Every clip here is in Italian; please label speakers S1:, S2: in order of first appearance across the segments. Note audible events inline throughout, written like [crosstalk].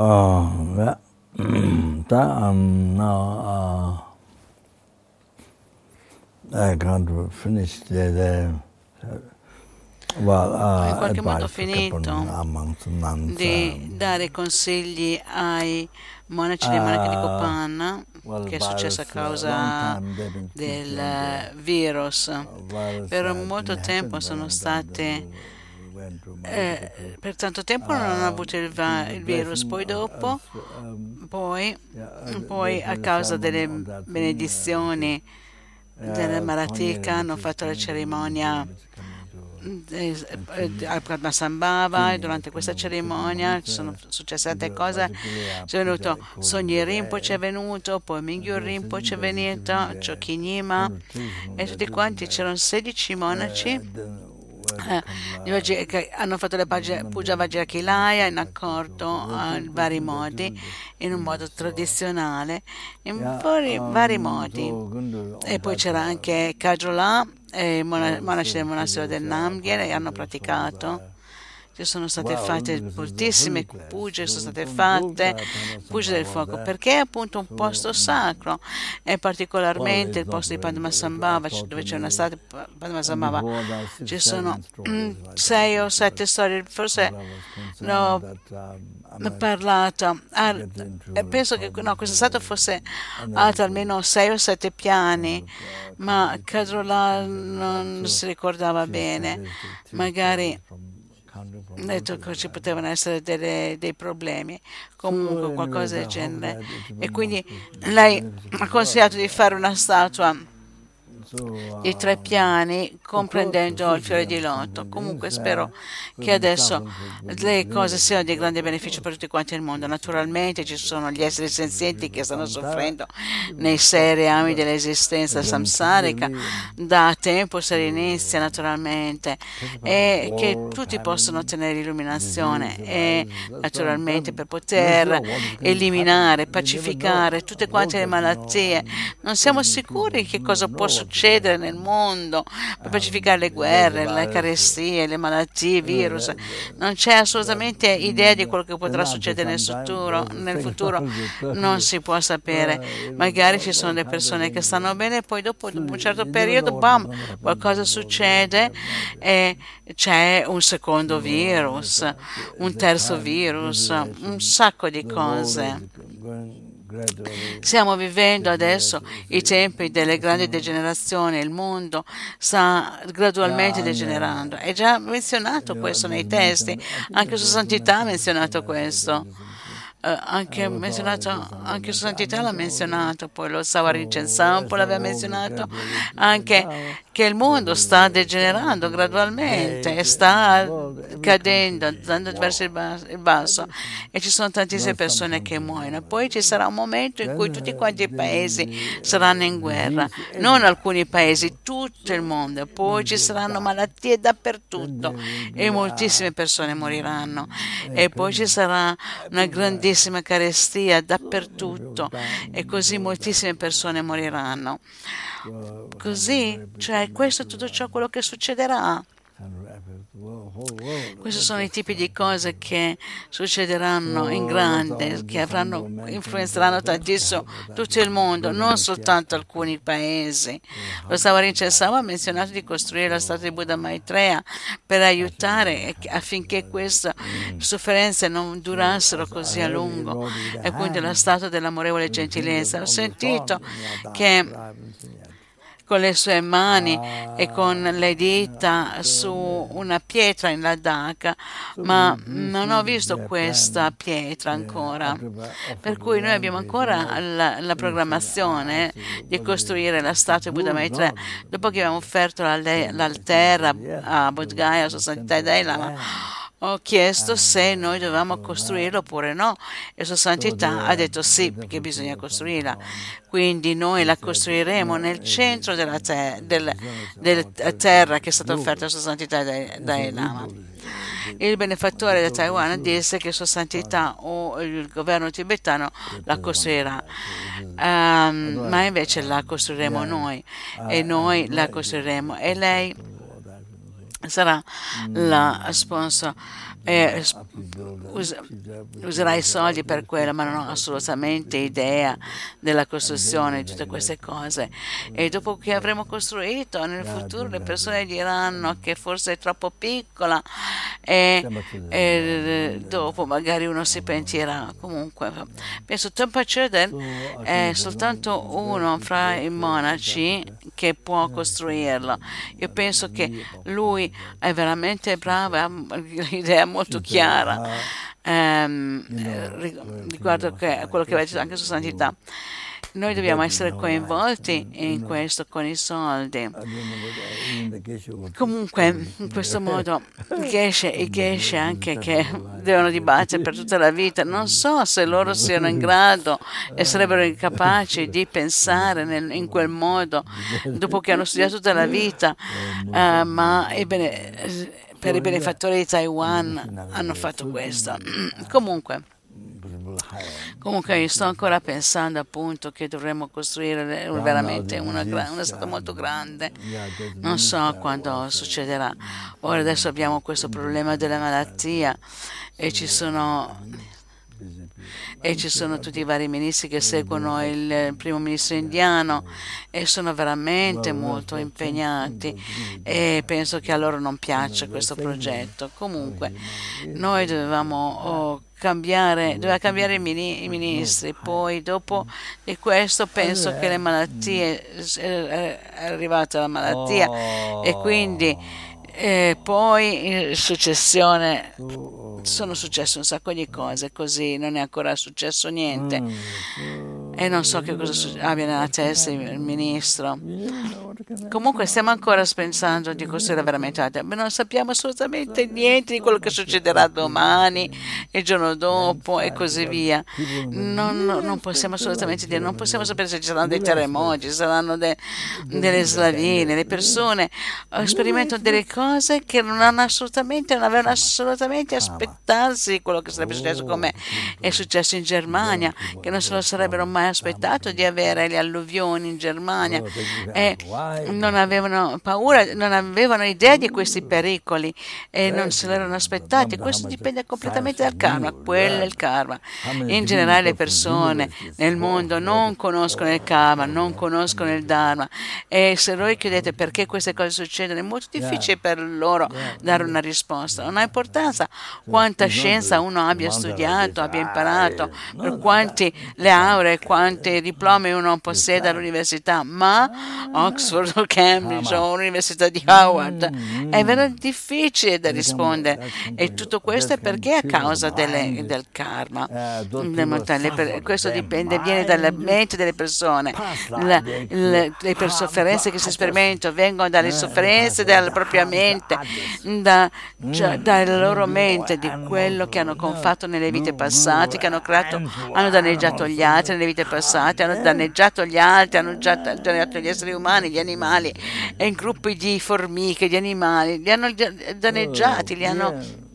S1: uh, yeah. that, now, uh, I can't finish the, the well, uh,
S2: in qualche modo finito di dare consigli ai monaci e monache di
S1: Ah,
S2: Copanna che è successo a
S1: uh,
S2: causa del eh, virus. Per
S1: uh,
S2: molto tempo sono state eh, per tanto tempo non hanno avuto il, va- il virus, poi dopo,
S1: um,
S2: poi,
S1: yeah, uh,
S2: poi
S1: they
S2: a causa
S1: ceremony
S2: delle benedizioni della
S1: uh,
S2: Maratica hanno fatto la cerimonia eh, eh, al Padmasambhava e durante questa cerimonia ci sono successe tante cose. c'è venuto Sogni Rinpoche è venuto poi Mingyu Rinpoche è venuto Chokinyima e tutti quanti c'erano 16 monaci eh, hanno fatto le pagine Puja Vajrakilaya in accordo eh, in vari modi, in un modo tradizionale, in vari, vari modi. E poi c'era anche e i mona- monaci del monastero del Namgyal e hanno praticato. Ci sono state fatte moltissime puge, sono state fatte puge del fuoco, perché è appunto un posto sacro e particolarmente il posto di Padmasambhava, c- dove c'è una statua di Padmasambhava. Ci sono mm, sei o sette storie, forse no, ho parlato. Ah, e penso che no, questa statua fosse alta almeno sei o sette piani, ma Kadrola non si ricordava bene. Magari detto che ci potevano essere delle- dei problemi, comunque qualcosa del genere. E quindi lei ha consigliato di fare una statua di tre piani comprendendo il fiore di loto. Comunque spero che adesso le cose siano di grande beneficio per tutti quanti il mondo. Naturalmente ci sono gli esseri senzienti che stanno soffrendo nei sei reami dell'esistenza samsarica da tempo serenizia naturalmente e che tutti possono ottenere illuminazione e naturalmente per poter eliminare, pacificare tutte quante le malattie. Non siamo sicuri che cosa può succedere nel mondo per pacificare le guerre, le carestie, le malattie, i virus. Non c'è assolutamente idea di quello che potrà succedere nel futuro. Nel futuro non si può sapere. Magari ci sono delle persone che stanno bene e poi dopo, dopo un certo periodo, bam, qualcosa succede e c'è un secondo virus, un terzo virus, un sacco di cose. Stiamo vivendo adesso i tempi delle grandi degenerazioni, il mondo sta gradualmente degenerando. È già menzionato questo nei testi, anche Sua Santità ha menzionato questo. Eh, anche, anche Sua Santità l'ha menzionato, poi lo Savarinchen Sampo l'aveva menzionato, anche che il mondo sta degenerando gradualmente sta cadendo, andando verso il basso e ci sono tantissime persone che muoiono. Poi ci sarà un momento in cui tutti quanti i paesi saranno in guerra, non alcuni paesi, tutto il mondo. Poi ci saranno malattie dappertutto e moltissime persone moriranno. E poi ci sarà una grandissima carestia dappertutto e così moltissime persone moriranno. Così, cioè questo è tutto ciò quello che succederà. Questi sono i tipi di cose che succederanno in grande, che avranno, influenzeranno tantissimo tutto il mondo, non soltanto alcuni paesi. Lo Savarinchen Sama ha menzionato di costruire la statua di Buddha Maitreya per aiutare affinché queste sofferenze non durassero così a lungo. E quindi la statua dell'amorevole gentilezza. Ho sentito che con le sue mani e con le dita su una pietra in Ladakh, ma non ho visto questa pietra ancora. Per cui noi abbiamo ancora la, la programmazione di costruire la statua di Buddha Maitreya. Dopo che abbiamo offerto la, l'altare a Bodhgaya, a Sua Santità Dalai Lama, ho chiesto se noi dovevamo costruirla oppure no e Sua Santità ha detto sì, che bisogna costruirla. Quindi noi la costruiremo nel centro della, ter- del, della terra che è stata offerta a Sua Santità Dalai Lama. Il benefattore da Taiwan disse che Sua Santità o il governo tibetano la costruirà, um, ma invece la costruiremo noi e noi la costruiremo. E lei sarà la sponsor e us- userà i soldi per quello, ma non ho assolutamente idea della costruzione di tutte queste cose. E dopo che avremo costruito, nel futuro le persone diranno che forse è troppo piccola e, e dopo magari uno si pentirà. Comunque, penso Tempa Chöden è soltanto uno fra i monaci che può costruirlo. Io penso che lui è veramente bravo, ha [laughs] un'idea molto chiara ehm, riguardo a quello che aveva detto anche su Santità. Noi dobbiamo essere coinvolti in questo con i soldi. Comunque, in questo modo, i geshe, i geshe anche che [laughs] devono dibattere per tutta la vita, non so se loro siano in grado [laughs] e sarebbero capaci di pensare nel, in quel modo [laughs] dopo che hanno studiato tutta la vita, uh, ma ebbene, per i benefattori di Taiwan hanno fatto questo. [clears throat] Comunque. Comunque io sto ancora pensando appunto che dovremmo costruire veramente una, una statua molto grande. Non so quando succederà. Ora adesso abbiamo questo problema della malattia e ci sono e ci sono tutti i vari ministri che seguono il primo ministro indiano e sono veramente molto impegnati. e penso che a loro non piaccia questo progetto. Comunque noi dovevamo oh, cambiare, doveva cambiare i, ministri, poi dopo di questo penso che le malattie, è arrivata la malattia e quindi e poi in successione sono successe un sacco di cose, così non è ancora successo niente. E non so che cosa abbia nella testa il ministro. Comunque stiamo ancora pensando di costruire veramente la ma non sappiamo assolutamente niente di quello che succederà domani, il giorno dopo e così via. Non, non possiamo assolutamente dire, non possiamo sapere se ci saranno dei terremoti, ci saranno de, delle slavine, le persone sperimentano delle cose che non hanno assolutamente, non avevano assolutamente aspettarsi quello che sarebbe successo come è successo in Germania, che non se lo sarebbero mai aspettato di avere le alluvioni in Germania. E non avevano paura, non avevano idea di questi pericoli e non se l'erano aspettati. Questo dipende completamente dal karma, quello è il karma. In generale le persone nel mondo non conoscono il karma, non conoscono il dharma. E se voi chiedete perché queste cose succedono è molto difficile per loro dare una risposta. Non ha importanza quanta scienza uno abbia studiato, abbia imparato, per quanti le auree, quanti diplomi uno possiede all'università, ma Oxford o Cambridge o l'Università di Howard è veramente difficile da rispondere. e tutto questo è perché a causa delle, del karma. questo dipende, viene dalla mente delle persone. La, le, le sofferenze che si sperimentano vengono dalle sofferenze della propria mente, da, cioè, dalla loro mente, di quello che hanno fatto nelle vite passate, che hanno creato, hanno danneggiato gli altri nelle vite passate, hanno danneggiato gli altri, hanno danneggiato gli esseri umani, gli animali, e gruppi di formiche, di animali, li hanno danneggiati, li hanno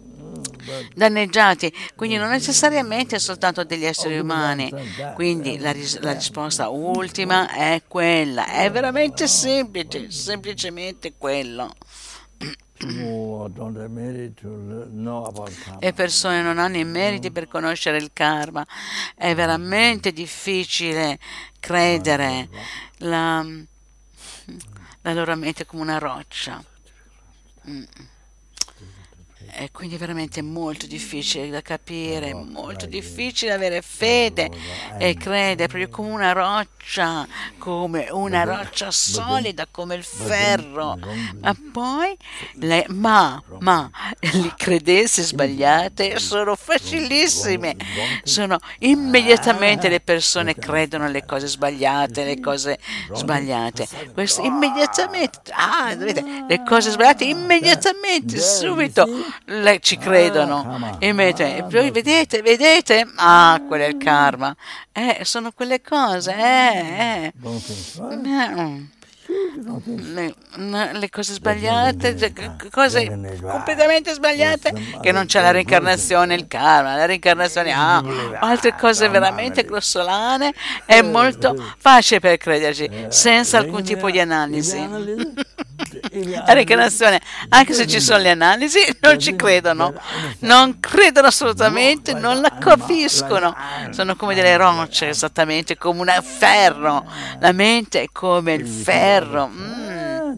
S2: danneggiati, quindi non necessariamente soltanto degli esseri umani. Quindi la, ris- la, risposta ultima è quella, è veramente semplice, semplicemente quello. Le persone non hanno i meriti per conoscere il karma. È veramente difficile credere la, la loro mente come una roccia. Mm. E quindi è veramente molto difficile da capire, molto difficile avere fede e credere proprio come una roccia, come una roccia solida, come il ferro. Ma poi, le, ma, ma, le credenze sbagliate sono facilissime. Sono immediatamente le persone credono alle cose sbagliate, le cose sbagliate. Questo immediatamente, ah, vedete, le cose sbagliate immediatamente, subito le, ci credono. E mette, poi vedete, vedete, ah, quello è il karma. Eh, sono quelle cose, eh, eh. Le, cose sbagliate, cose completamente sbagliate, che non c'è la reincarnazione, il karma, la reincarnazione, ah, altre cose veramente grossolane, è molto facile per crederci, senza alcun tipo di analisi. la reincarnazione, anche se ci sono le analisi, non ci credono, non credono assolutamente, non la capiscono, sono come delle rocce, esattamente come un ferro, la mente è come il ferro. Mm.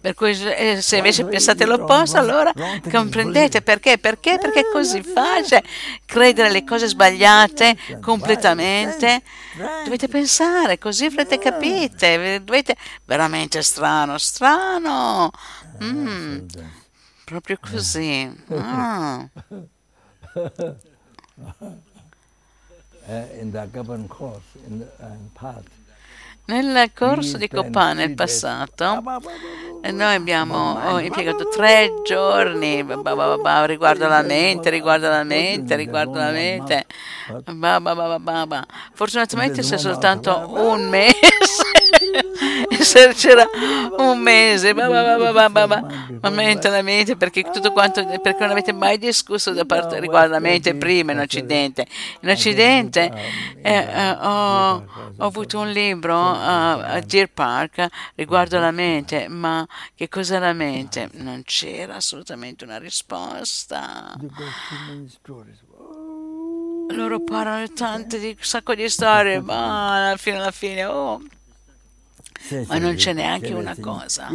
S2: Per cui eh, se invece pensate l'opposto, allora comprendete perché? Perché? Perché è così facile credere le cose sbagliate completamente. Dovete pensare, così avrete capite. Dovete... Veramente strano, strano. Mm. Proprio così. Ah. [laughs]
S1: in the government course, in the uh, path,
S2: nel corso di Copan nel passato noi abbiamo impiegato tre giorni riguardo la mente, riguardo la mente, riguardo la mente. Fortunatamente c'è soltanto un mese. Se c'era un mese, ma mente la mente, perché tutto quanto, perché non avete mai discusso da parte riguardo la mente prima in Occidente. In Occidente eh, eh, ho, ho avuto un libro a Deer Park riguardo alla mente, ma che cos'è la mente? Non c'era assolutamente una risposta. Loro parlano tante di un sacco di storie, [laughs] ma alla fine alla fine, oh, ma non c'è neanche una cosa.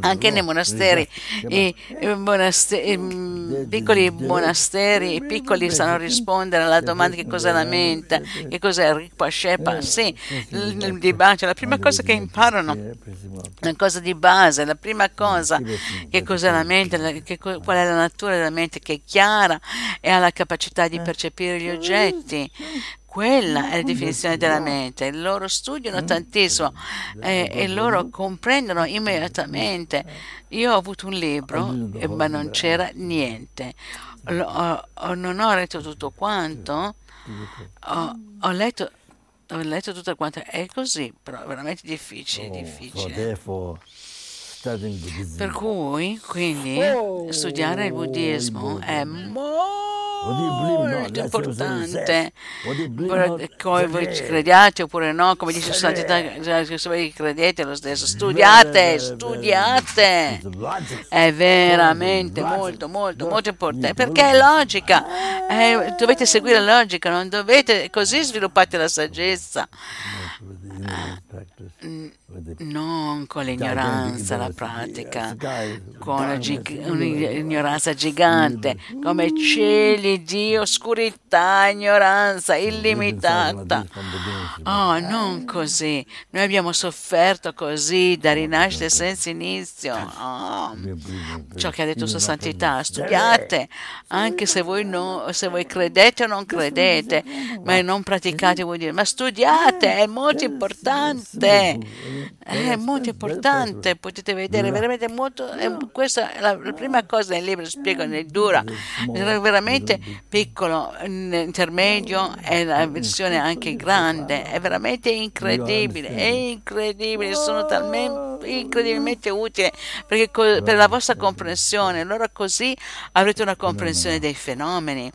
S2: Anche nei monasteri, i, monasteri, i piccoli monasteri, i piccoli sanno rispondere alla domanda che cos'è la mente, che cos'è il Rikpa Shepa. Sì, il dibattito, la prima cosa che imparano, la cosa di base, la prima cosa, che cos'è la mente, che, qual è la natura della mente che è chiara e ha la capacità di percepire gli oggetti quella è la definizione della mente. Loro studiano tantissimo eh, e loro comprendono immediatamente. Io ho avuto un libro, eh, ma non c'era niente. Ho, ho, non ho letto tutto quanto, ho, ho letto ho letto tutto quanto, è così, però è veramente difficile, difficile. Per cui, quindi, studiare il buddismo è molto importante. Come voi crediate oppure no, come dice Santità, se voi credete lo stesso, studiate, studiate. È veramente molto, molto, molto importante perché è logica. Eh, dovete seguire la logica, non dovete così sviluppate la saggezza. Non con l'ignoranza, la pratica, con un'ignoranza gigante, come cieli di oscurità, ignoranza illimitata. Oh, non così. Noi abbiamo sofferto così da rinascita senza inizio. Oh, ciò che ha detto Sua Santità, studiate, anche se voi, no, se voi credete o non credete, ma non praticate vuol dire, ma studiate, è molto importante. È molto importante, potete vedere veramente molto. questa è la, la, prima cosa nel libro, spiego nel Dura. È veramente piccolo, intermedio e la versione anche grande. È veramente incredibile, è incredibile, sono talmente incredibilmente utili perché per la vostra comprensione, allora così avrete una comprensione dei fenomeni.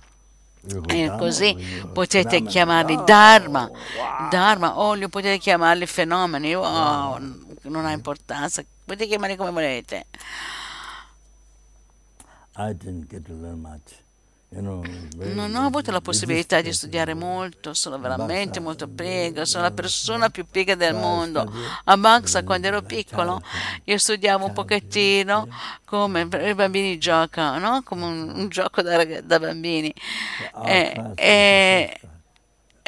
S2: E così potete chiamarli Dharma, Dharma o li potete chiamarli fenomeni, oh, non ha importanza, potete chiamarli come volete.
S1: I didn't get to learn much.
S2: Non ho avuto la possibilità di studiare molto, sono veramente molto piega, sono la persona più piega del mondo. A Baxa, quando ero piccolo, io studiavo un pochettino come i bambini giocano, no? come un, un gioco da, da bambini. E, e,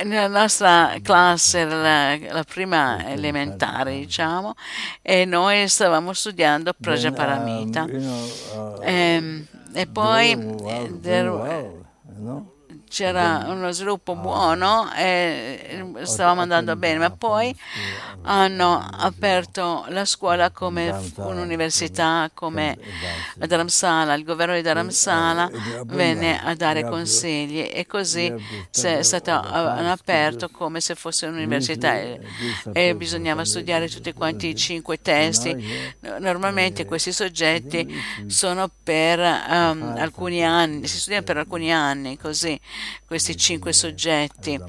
S2: nella nostra classe era la, la, prima elementare, diciamo, e noi stavamo studiando Prajaparamita. Uh, e, ehm, e poi c'era uno sviluppo buono e stavamo andando bene, ma poi hanno aperto la scuola come un'università, come la Dharamsala, il governo di Dharamsala venne a dare consigli e così è stato aperto come se fosse un'università e bisognava studiare tutti quanti i cinque testi. Normalmente questi soggetti sono per um, alcuni anni, si studiano per alcuni anni così questi cinque soggetti.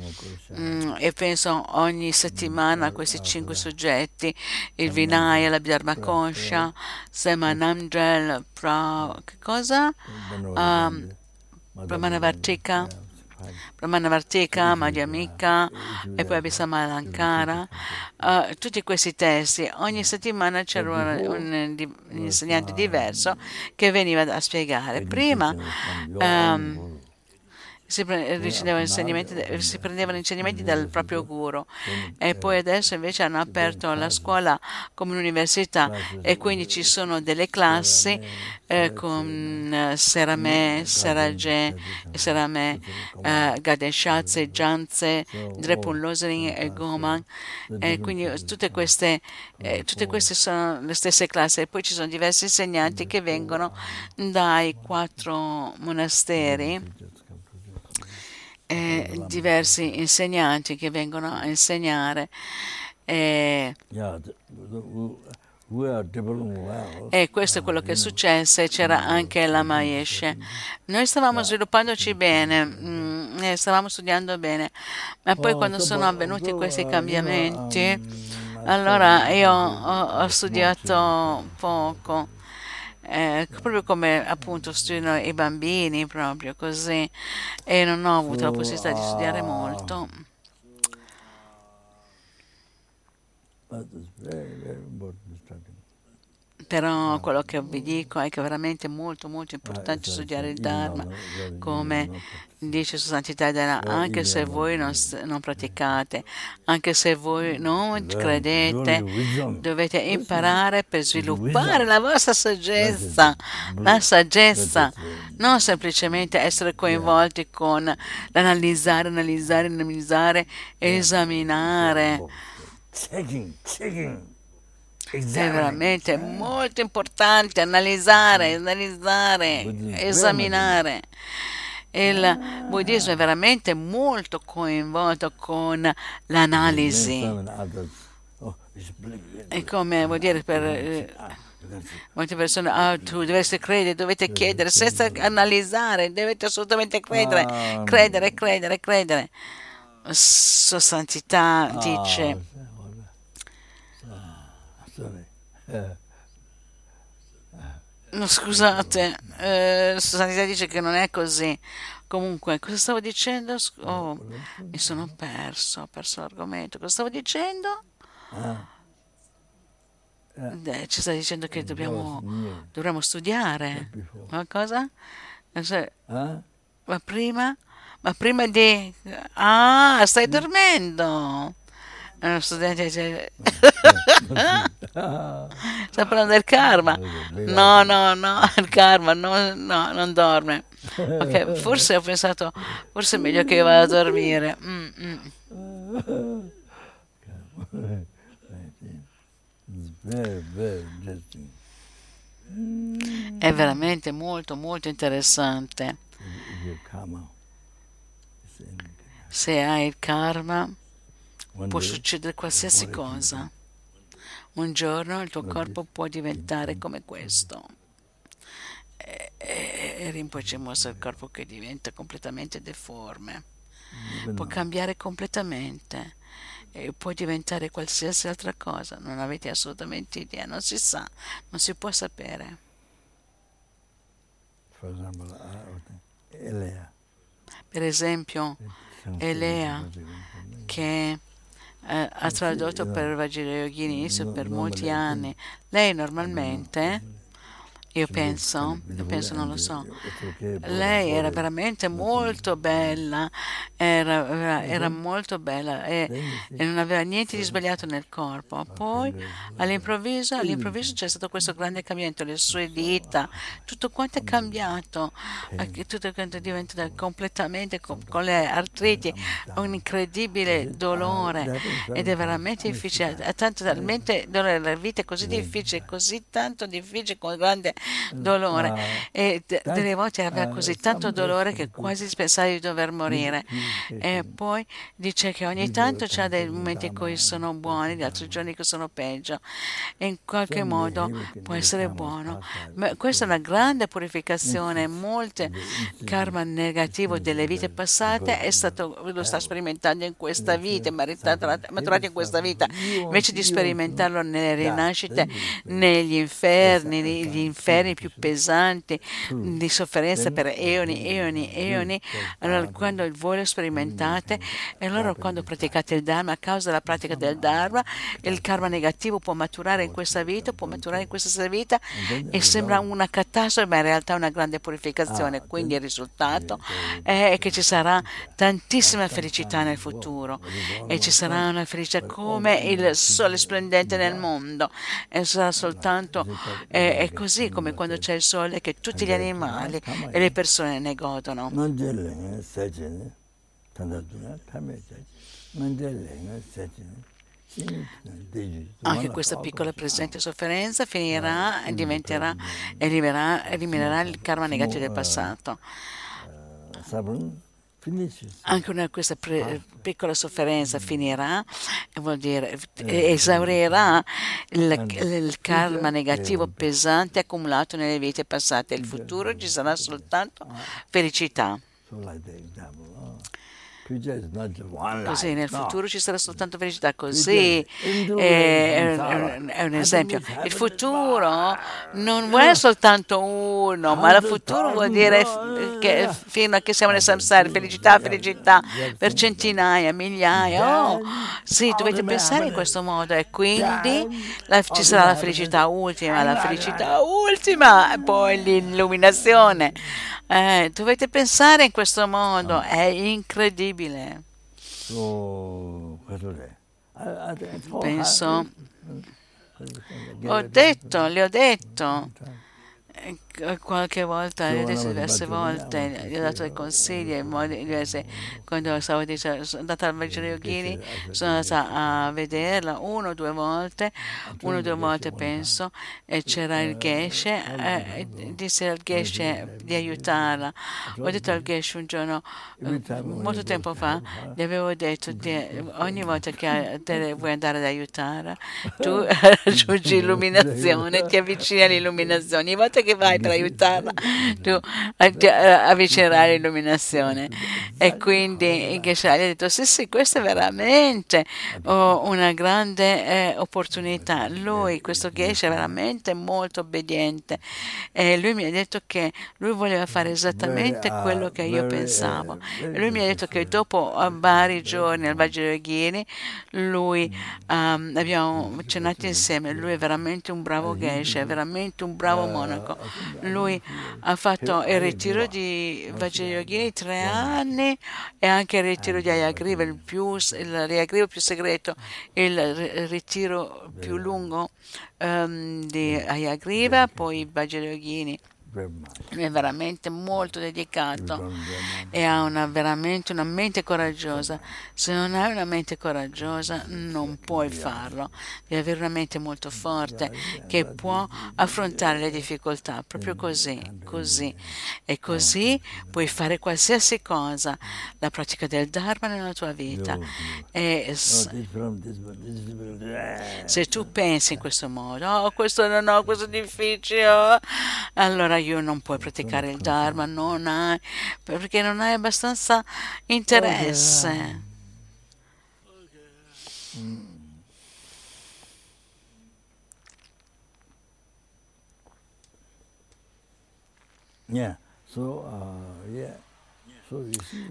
S2: Mm, e penso ogni settimana a questi cinque soggetti, il Vinaya, la Dharma Kosha, Semanandrel, pra, che cosa? Um, Brahmanavartika, Brahmanavartika, Madhyamika e poi Abhisamalankara. Uh, tutti questi testi, ogni settimana c'era un, un, un, insegnante diverso che veniva a spiegare. Prima. Um, si, prendevano insegnamenti, si prendevano insegnamenti dal proprio guru. E poi adesso invece hanno aperto la scuola come un'università e quindi ci sono delle classi eh, con eh, Serame, Seraje, Serame, eh, Gadeshatse, Janze, Drepun Losering e Goman. e quindi tutte queste, eh, tutte queste sono le stesse classi. E poi ci sono diversi insegnanti che vengono dai quattro monasteri eh, diversi insegnanti che vengono a insegnare. Eh, e questo è quello che è successo e c'era anche la Maesce. Noi stavamo sviluppandoci bene, mm, stavamo studiando bene, ma poi quando sono avvenuti questi cambiamenti, allora io ho, ho studiato poco eh, proprio come appunto studiano i bambini, proprio così, e non ho avuto la possibilità di studiare molto. Però quello che vi dico è che è veramente molto molto importante studiare il Dharma, come dice Sua Santità Dana, anche se voi non, non, praticate, anche se voi non credete, dovete imparare per sviluppare la vostra saggezza, la saggezza, non semplicemente essere coinvolti con l'analizzare, analizzare, analizzare, esaminare. È veramente molto importante analizzare, analizzare, esaminare. Il buddismo è veramente molto coinvolto con l'analisi. È come vuol dire per eh, molte persone, ah, tu dovresti credere, dovete chiedere senza analizzare, dovete assolutamente credere, credere, credere, credere. Sua Santità dice No, scusate, eh, Santità dice che non è così. Comunque, cosa stavo dicendo? Oh, mi sono perso, ho perso l'argomento. Cosa stavo dicendo? Eh, ci sta dicendo che dobbiamo, dovremmo studiare qualcosa? Ma prima? Ma prima di... Ah, stai dormendo! Uno studente [laughs] sta parlando del karma. No no no il karma no, no non dorme. Ok forse ho pensato forse è meglio che io vada a dormire. Mm, mm. è veramente molto molto interessante. Se hai il karma può succedere qualsiasi cosa. Un giorno il tuo corpo può diventare come questo. E, e Rinpoche mostra il corpo che diventa completamente deforme. Può cambiare completamente e può diventare qualsiasi altra cosa. Non avete assolutamente idea, non si sa, non si può sapere. Per esempio, Elea, che eh, ha tradotto per Vajra Yogini per molti anni. Lei normalmente io penso, io penso, non lo so, lei era veramente molto bella, era, era molto bella e, e, non aveva niente di sbagliato nel corpo. Poi all'improvviso, all'improvviso c'è stato questo grande cambiamento, le sue dita, tutto quanto è cambiato, tutto quanto è diventato completamente con, con le artriti, un incredibile dolore. Ed è veramente difficile, ha tanto talmente dolore, la vita è così difficile, così tanto difficile con grande dolore e d- delle volte aveva così tanto dolore che quasi pensava di dover morire. E poi dice che ogni tanto c'ha dei momenti in cui sono buoni, gli altri giorni che sono peggio. E in qualche modo può essere buono. Ma questa è una grande purificazione. Molte karma negativo delle vite passate è stato, lo sta sperimentando in questa vita, maturato in questa vita. Invece di sperimentarlo nelle rinascite, negli inferni, negli inferni più pesanti, di sofferenza per eoni, eoni, eoni, allora quando voi lo sperimentate e allora quando praticate il Dharma, a causa della pratica del Dharma, il karma negativo può maturare in questa vita, può maturare in questa vita e sembra una catastrofe, ma in realtà è una grande purificazione. Quindi il risultato è che ci sarà tantissima felicità nel futuro. e ci sarà una felicità come il sole splendente nel mondo. E sarà soltanto è, è così come quando c'è il sole che tutti gli animali e le persone ne godono. Anche questa piccola presente sofferenza finirà e diventerà eliminerà, eliminerà il karma negativo del passato. Anche una, questa pre, piccola sofferenza finirà, vuol dire esaurirà il, il, karma negativo pesante accumulato nelle vite passate. Il futuro ci sarà soltanto felicità. Così nel futuro ci sarà soltanto felicità, così è, è, un esempio. Il futuro non vuole soltanto uno, ma il futuro vuol dire che fino a che siamo nel samsara, felicità, felicità per centinaia, migliaia. Oh, sì, dovete pensare in questo modo e quindi la, ci sarà la felicità ultima, la felicità ultima, e poi l'illuminazione. Eh, dovete pensare in questo modo, è incredibile. Penso, ho detto, le ho detto, qualche volta, diverse volte, gli ho dato dei consigli, quando stavo dicendo, sono andata al Vajra Yogini, sono andata a vederla una o due volte, una o due volte penso, e c'era il Geshe, e disse al Geshe di aiutarla. Ho detto al Geshe un giorno, molto tempo fa, gli avevo detto, di, ogni volta che vuoi andare ad aiutarla, tu [laughs] [laughs] raggiungi illuminazione, ti avvicini all'illuminazione, ogni volta che vai per [laughs] aiutarla, tu avvicinerai l'illuminazione. E quindi Geshe gli ha detto, sì, sì, questa è veramente oh, una grande eh, opportunità. Lui, questo Geshe, è veramente molto obbediente. E lui mi ha detto che lui voleva fare esattamente quello che io pensavo. E lui mi ha detto che dopo vari giorni al Vajrayogini, lui um, abbiamo cenato insieme, lui è veramente un bravo Geshe, è veramente un bravo monaco. Lui ha fatto il ritiro di Vajrayogini tre anni e anche il ritiro di Ayagriva, il, più, il più segreto, il ritiro più lungo um, di Ayagriva, poi Vajrayogini è veramente molto dedicato e ha una, veramente una mente coraggiosa. Se non hai una mente coraggiosa non puoi farlo. Devi avere una mente molto forte che può affrontare le difficoltà, proprio così, così. E così puoi fare qualsiasi cosa, la pratica del Dharma nella tua vita. E se tu pensi in questo modo, oh, questo non ho, questo è difficile, oh, allora io non puoi praticare il Dharma, non hai, perché non hai abbastanza interesse.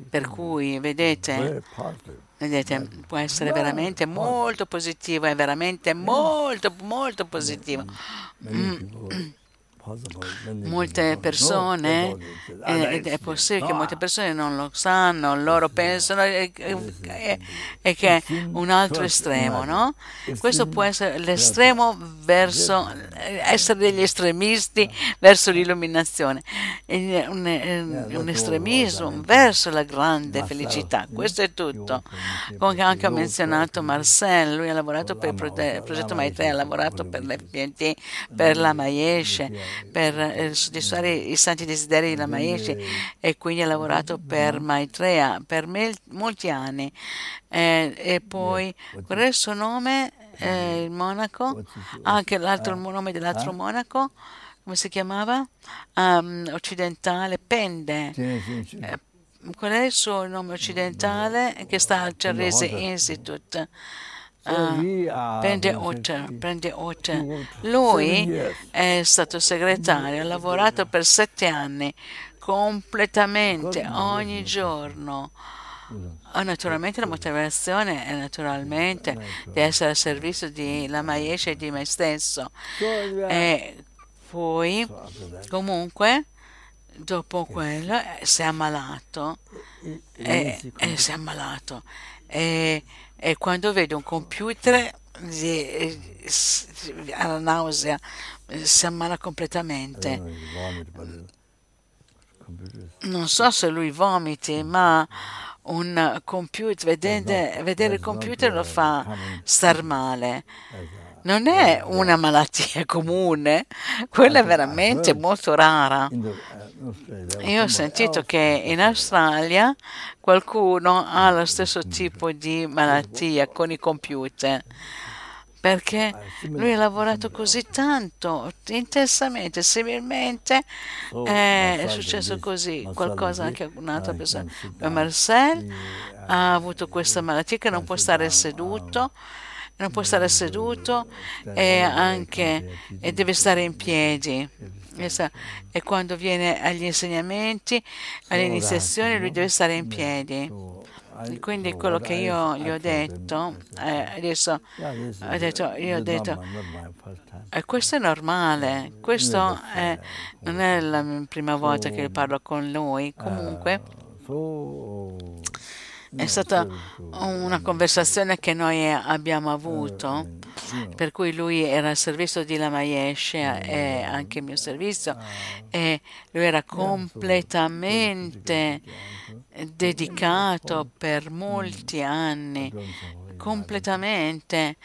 S2: Per cui, vedete, vedete, può essere veramente molto positivo, è veramente molto, molto positivo. Molte persone, ed è possibile che molte persone non lo sanno, loro pensano che è un altro estremo, no? Questo può essere l'estremo verso essere degli estremisti verso l'illuminazione, un, un estremismo verso la grande felicità. Questo è tutto. Come anche ho menzionato Marcel, lui ha lavorato per il progetto Maitreya, ha lavorato per l'FPNT, per la Maesce per eh, soddisfare i santi desideri di Lamayeshi e quindi ha lavorato per Maitreya per molti anni. Eh, e poi, qual è il suo nome? Eh, il monaco? Anche l'altro nome dell'altro monaco? Come si chiamava? Um, occidentale, Pende. Eh, qual è il suo nome occidentale che sta al Cerrese Institute? Uh, prende Otter, prende Otter. Lui è stato segretario, ha lavorato per sette anni completamente ogni giorno. Oh, naturalmente la motivazione è naturalmente di essere al servizio di Lama Yeshe e di me stesso. E poi comunque dopo quello eh, si è ammalato. E, e si è ammalato. E, e quando vede un computer ha la nausea si ammala completamente. Non so se lui vomiti ma un computer vedere, vedere il computer lo fa star male non è una malattia [laughs] comune, quella è veramente molto rara. Io ho sentito che in Australia qualcuno ha lo stesso tipo di malattia con i computer perché lui ha lavorato così tanto, intensamente, similmente è successo così, qualcosa anche a un'altra persona. Marcel ha avuto questa malattia che non può stare seduto non può stare seduto e, anche, e deve stare in piedi. E quando viene agli insegnamenti, alle iniziazioni, lui deve stare in piedi. Quindi quello che io gli ho detto, eh, adesso ho detto, io ho detto, eh, questo è normale, questo non è la prima volta che parlo con lui, comunque è stata una conversazione che noi abbiamo avuto, per cui lui era al servizio di Lamayesh e anche il mio servizio, e lui era completamente dedicato per molti anni, completamente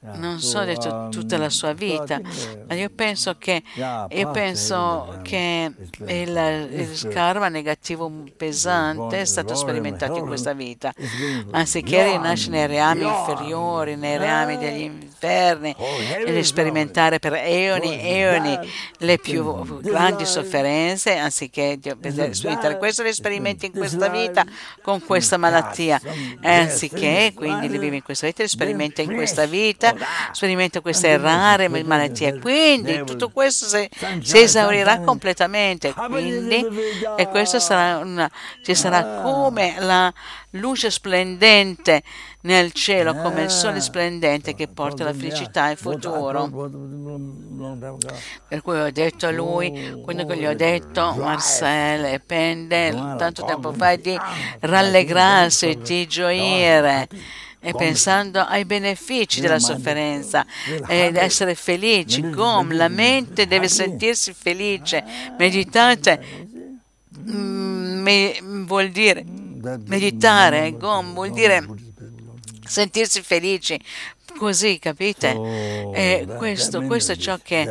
S2: non so detto tutta la sua vita, ma io penso che, io penso che il, il karma negativo pesante è stato sperimentato in questa vita, anziché rinascere nei reami inferiori, nei reami degli inferni, e sperimentare per eoni e eoni le più grandi sofferenze, anziché sperimentare questo li sperimenti in questa vita con questa malattia, anziché quindi li vivi in questa vita, li sperimenta in questa vita sperimenta queste rare malattie. Quindi tutto questo si, si esaurirà completamente. Quindi, e questo sarà una, ci sarà come la luce splendente nel cielo, come il sole splendente che porta la felicità e futuro. Per cui ho detto a lui, quello che gli ho detto, Marcel e Pende, tanto tempo fa, di rallegrarsi, di gioire e pensando ai benefici della sofferenza ed essere felici. Gom, la mente deve sentirsi felice. Meditate mm, me, vuol dire meditare, Gom vuol dire sentirsi felici. Così, capite? E questo, questo è ciò che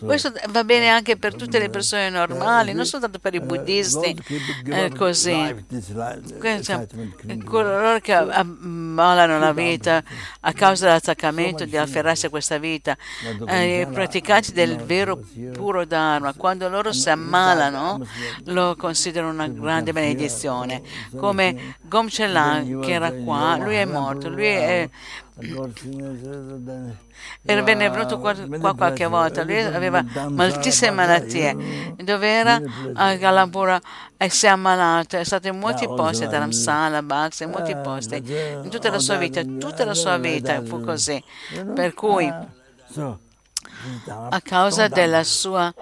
S2: questo va bene anche per tutte le persone normali, non soltanto per i buddisti, eh, così. Coloro che ammalano la vita a causa dell'attaccamento di afferrarsi a questa vita, eh, i praticanti del vero puro Dharma, quando loro si ammalano, lo considerano una grande benedizione. Come Gomchelan, che era qua, lui è morto, lui è era venuto qua, qua, qualche volta, lui aveva moltissime malattie, dove era? a Galambura e si è ammalato, è stato in molti posti, a Dharamsala, Bax, in molti posti, in tutta la sua vita, tutta la sua vita fu così, per cui a causa della sua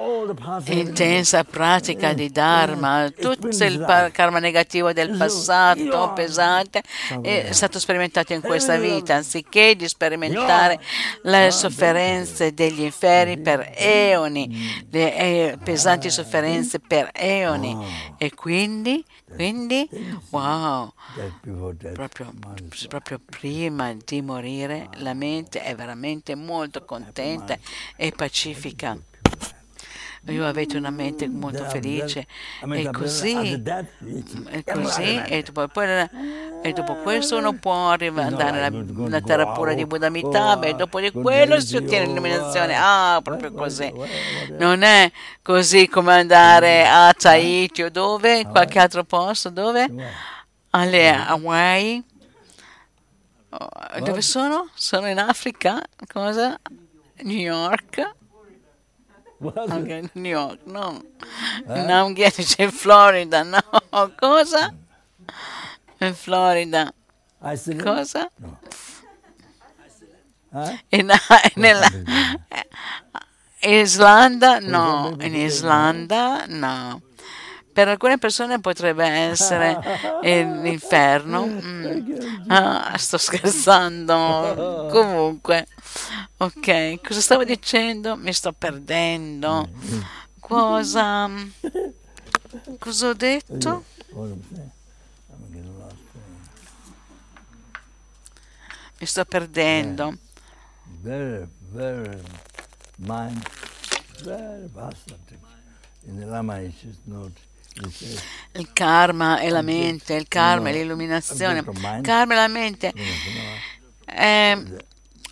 S2: intensa pratica di Dharma, tutto il karma negativo del passato pesante è stato sperimentato in questa vita, anziché di sperimentare le sofferenze degli inferi per eoni, le eh, pesanti sofferenze per eoni. E quindi, quindi, wow, proprio, proprio prima di morire la mente è veramente molto contenta e pacifica. Io avete una mente molto felice. E così, e, così e, dopo, poi, e dopo questo uno può andare nella, terra pura di Buddha Amitabha e dopo di quello si ottiene l'illuminazione. ah proprio così. non è così come andare a Tahiti o dove? Qualche altro posto? Dove? Alle Hawaii. Oh, dove sono? sono in Africa? Cosa? New York anche New York, no. Eh? Non c'è in Florida, no. Cosa? In Florida. Cosa? No. Eh? In, nella, Islanda no, in Islanda no. Per alcune persone potrebbe essere [laughs] l'inferno. Mm. Ah, sto scherzando. [laughs] Comunque, ok, cosa stavo dicendo? Mi sto perdendo. Cosa? Cosa ho detto? Mi sto perdendo. Very, very mind, very vast in the Lama is not il karma è la mente, il karma è l'illuminazione. Il karma è la mente. È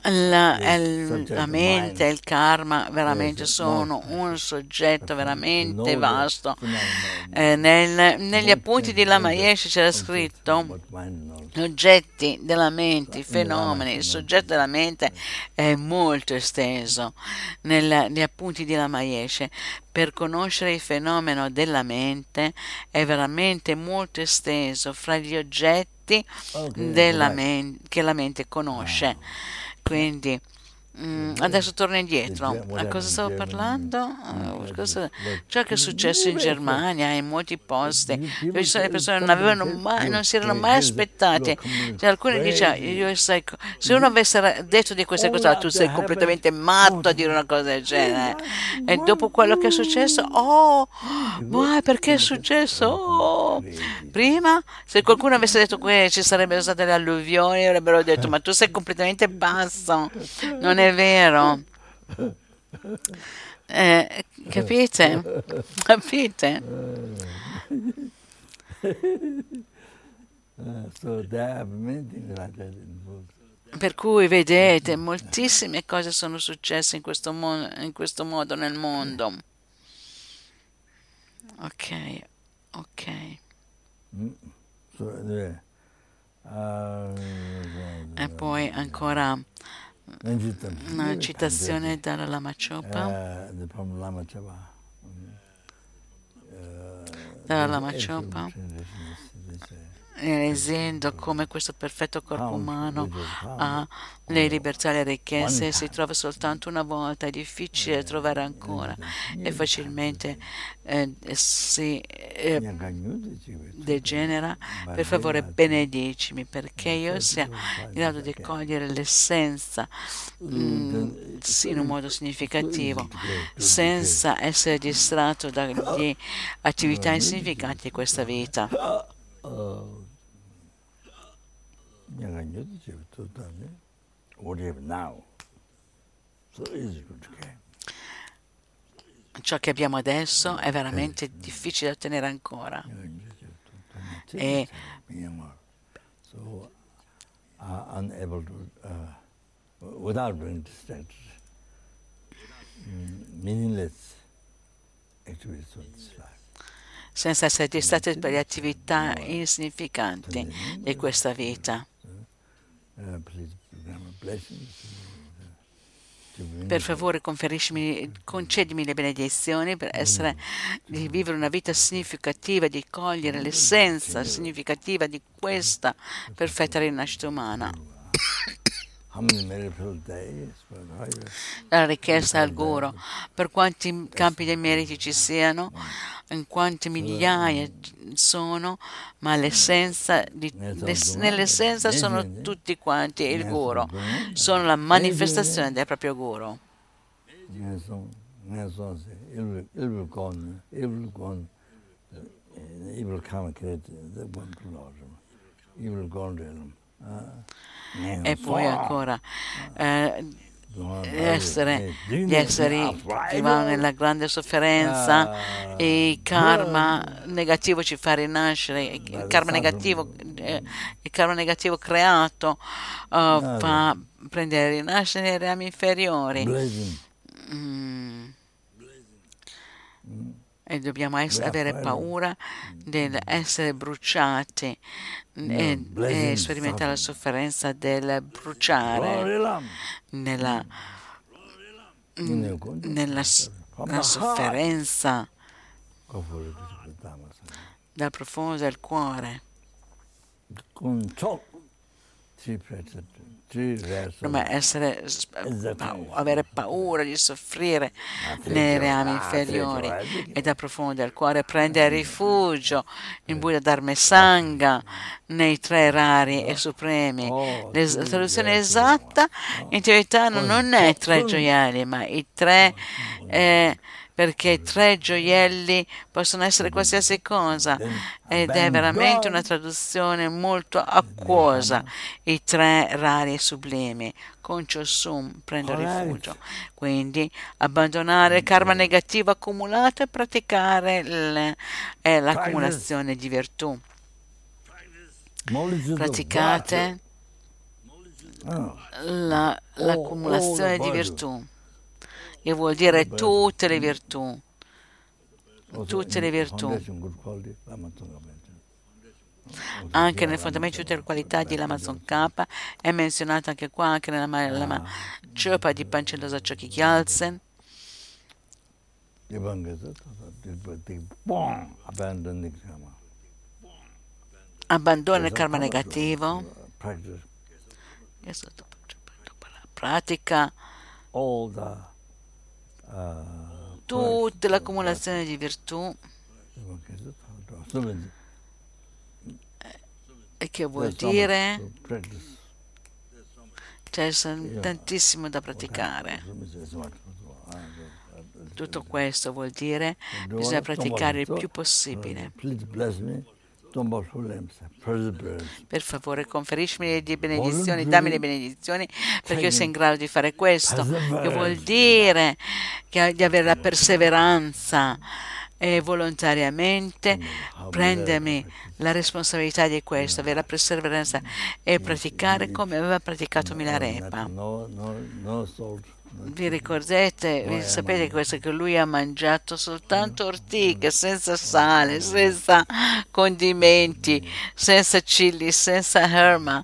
S2: la, la, mente e il karma veramente sono un soggetto veramente vasto. Eh, nel, negli appunti di Lama Yeshe c'era scritto gli oggetti della mente, i fenomeni, il soggetto della mente è molto esteso negli appunti di Lama Yeshe. Per conoscere il fenomeno della mente è veramente molto esteso fra gli oggetti okay, men- che la mente conosce. Ah. Quindi Mm, adesso torno indietro. A cosa stavo parlando? Uh, cosa, ciò che è successo in Germania, in molti posti, dove ci sono le persone che non, avevano mai, non si erano mai aspettate. Cioè, alcuni dicevano, sai, se uno avesse detto di queste cose, tu sei completamente matto a dire una cosa del genere. E dopo quello che è successo, oh, ma perché è successo? Oh. Prima, se qualcuno avesse detto che ci sarebbero state le alluvioni, avrebbero detto, ma tu sei completamente pazzo. Non è vero. Eh, capite? Capite? Per cui vedete, moltissime cose sono successe in questo, mo- in questo modo nel mondo. Ok, ok. E poi ancora una citazione dalla Lama Chopa. Dalla Lama Chopa resendo come questo perfetto corpo umano ha le libertà e le ricchezze si trova soltanto una volta, è difficile trovare ancora e facilmente eh, si eh, degenera. Per favore benedicimi perché io sia in grado di cogliere l'essenza mh, mm, in un modo significativo senza essere distratto dalle attività insignificanti di questa vita. Ciò che abbiamo adesso è veramente difficile da ottenere ancora. E activities of this life. Senza essere distratti per le attività insignificanti di questa vita. Per favore concedimi le benedizioni per essere, di vivere una vita significativa, di cogliere l'essenza significativa di questa perfetta rinascita umana. La richiesta al guru per quanti campi dei meriti ci siano, in quante migliaia sono, ma l'essenza di, nell'essenza sono tutti quanti il guru, sono la manifestazione del proprio guru. E poi ancora eh, essere, gli esseri vanno nella grande sofferenza e il karma negativo ci fa rinascere, il karma negativo, eh, il karma negativo creato uh, fa prendere rinascere nei rami inferiori. Mm e dobbiamo essere, avere paura dell'essere bruciati e, e, sperimentare la sofferenza del bruciare nella, nella, nella sofferenza dal profondo del cuore come essere, avere paura di soffrire nei reami inferiori e dal profondo del cuore prendere rifugio in Buddha Dharma Sangha nei tre rari e supremi. La traduzione esatta in teoria non è tre gioielli, ma i tre eh, perché tre gioielli possono essere qualsiasi cosa. Ed è veramente una traduzione molto acquosa, i tre rari e sublimi, con Chosum prendo rifugio. Quindi abbandonare il karma negativo accumulato e praticare l'accumulazione di virtù. Praticate la, l'accumulazione di virtù che vuol dire tutte le virtù. Tutte le virtù. Anche nel fondamento di tutte le qualità di L'Amazon K è menzionato anche qua, anche nella Lama Chopa di Pancendosa Choki Gyaltsen. Abbandona il karma negativo. Pratica tutta l'accumulazione di virtù e che vuol dire c'è tantissimo da praticare. Tutto questo vuol dire che bisogna praticare il più possibile. Per favore, conferiscimi le benedizioni, dammi le benedizioni perché io sia in grado di fare questo, che vuol dire che di avere la perseveranza e volontariamente prendermi la responsabilità di questo, avere la perseveranza e praticare come aveva praticato Milarepa. Vi ricordate, vi sapete questo che lui ha mangiato soltanto ortiche, senza sale, senza condimenti, senza chili, senza herma,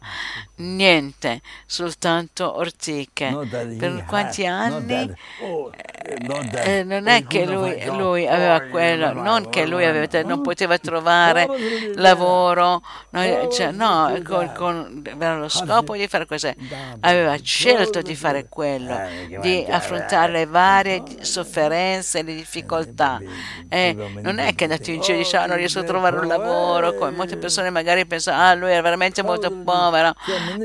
S2: niente, soltanto ortiche. Per quanti anni? Eh, non è che lui, lui, aveva quello, non che lui [laughs] aveva, non poteva trovare lavoro, no, cioè, no con, con, lo scopo di fare questo, aveva scelto di fare quello di affrontare le varie sofferenze e le difficoltà. E non è che è andato in giro e dice ah, non riesco a trovare un lavoro, come molte persone magari pensano ah lui è veramente molto povero,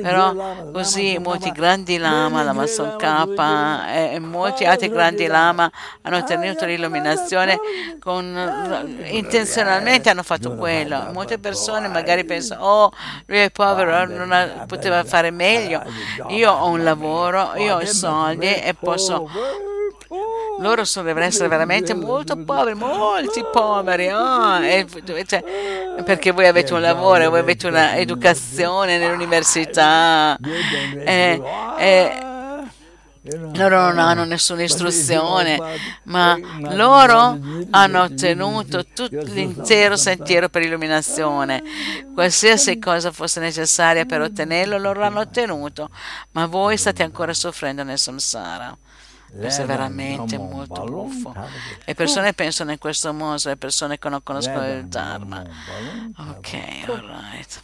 S2: però così molti grandi lama, la Mason K e molti altri grandi lama. Hanno ottenuto l'illuminazione con, intenzionalmente hanno fatto quello. Molte persone magari pensano oh lui è povero, non ha, poteva fare meglio. Io ho un lavoro, io ho i soldi e posso loro sono, devono essere veramente molto poveri, molti poveri, oh, e, cioè, perché voi avete un lavoro, voi avete un'educazione nell'università. E, e, loro non hanno nessuna istruzione, ma loro hanno ottenuto tutto l'intero sentiero per illuminazione. Qualsiasi cosa fosse necessaria per ottenerlo, loro l'hanno ottenuto, ma voi state ancora soffrendo nel samsara. Questo è veramente molto buffo. Le persone pensano in questo modo, le persone che non conoscono il Dharma. Ok, alright.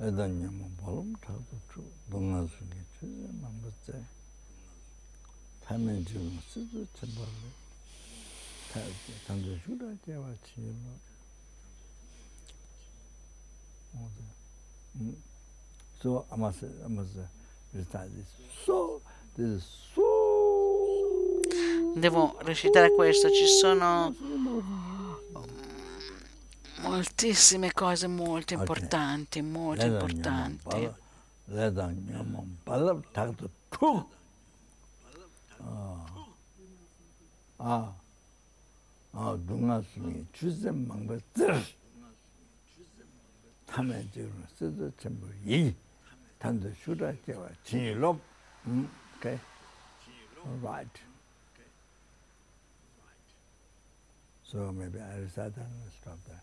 S1: 에다냐모 볼음 타도 주 동나스게 주제 망버제 타면 좀 쓰도 첨벌 타 당도 주다 제와 치로 어디 음 so amas amas this so this is so
S2: devo recitare questo ci sono moltissime cose molto
S1: Ok.
S2: importanti molto importanti
S1: 레다 냐몬 발랍 타도 툭 아, 아, 동아스미 주셈 망버들 타면 지금 쓰도 전부 이 단도 슈라 제와 진로 음, 오케이 right so maybe I start and stop there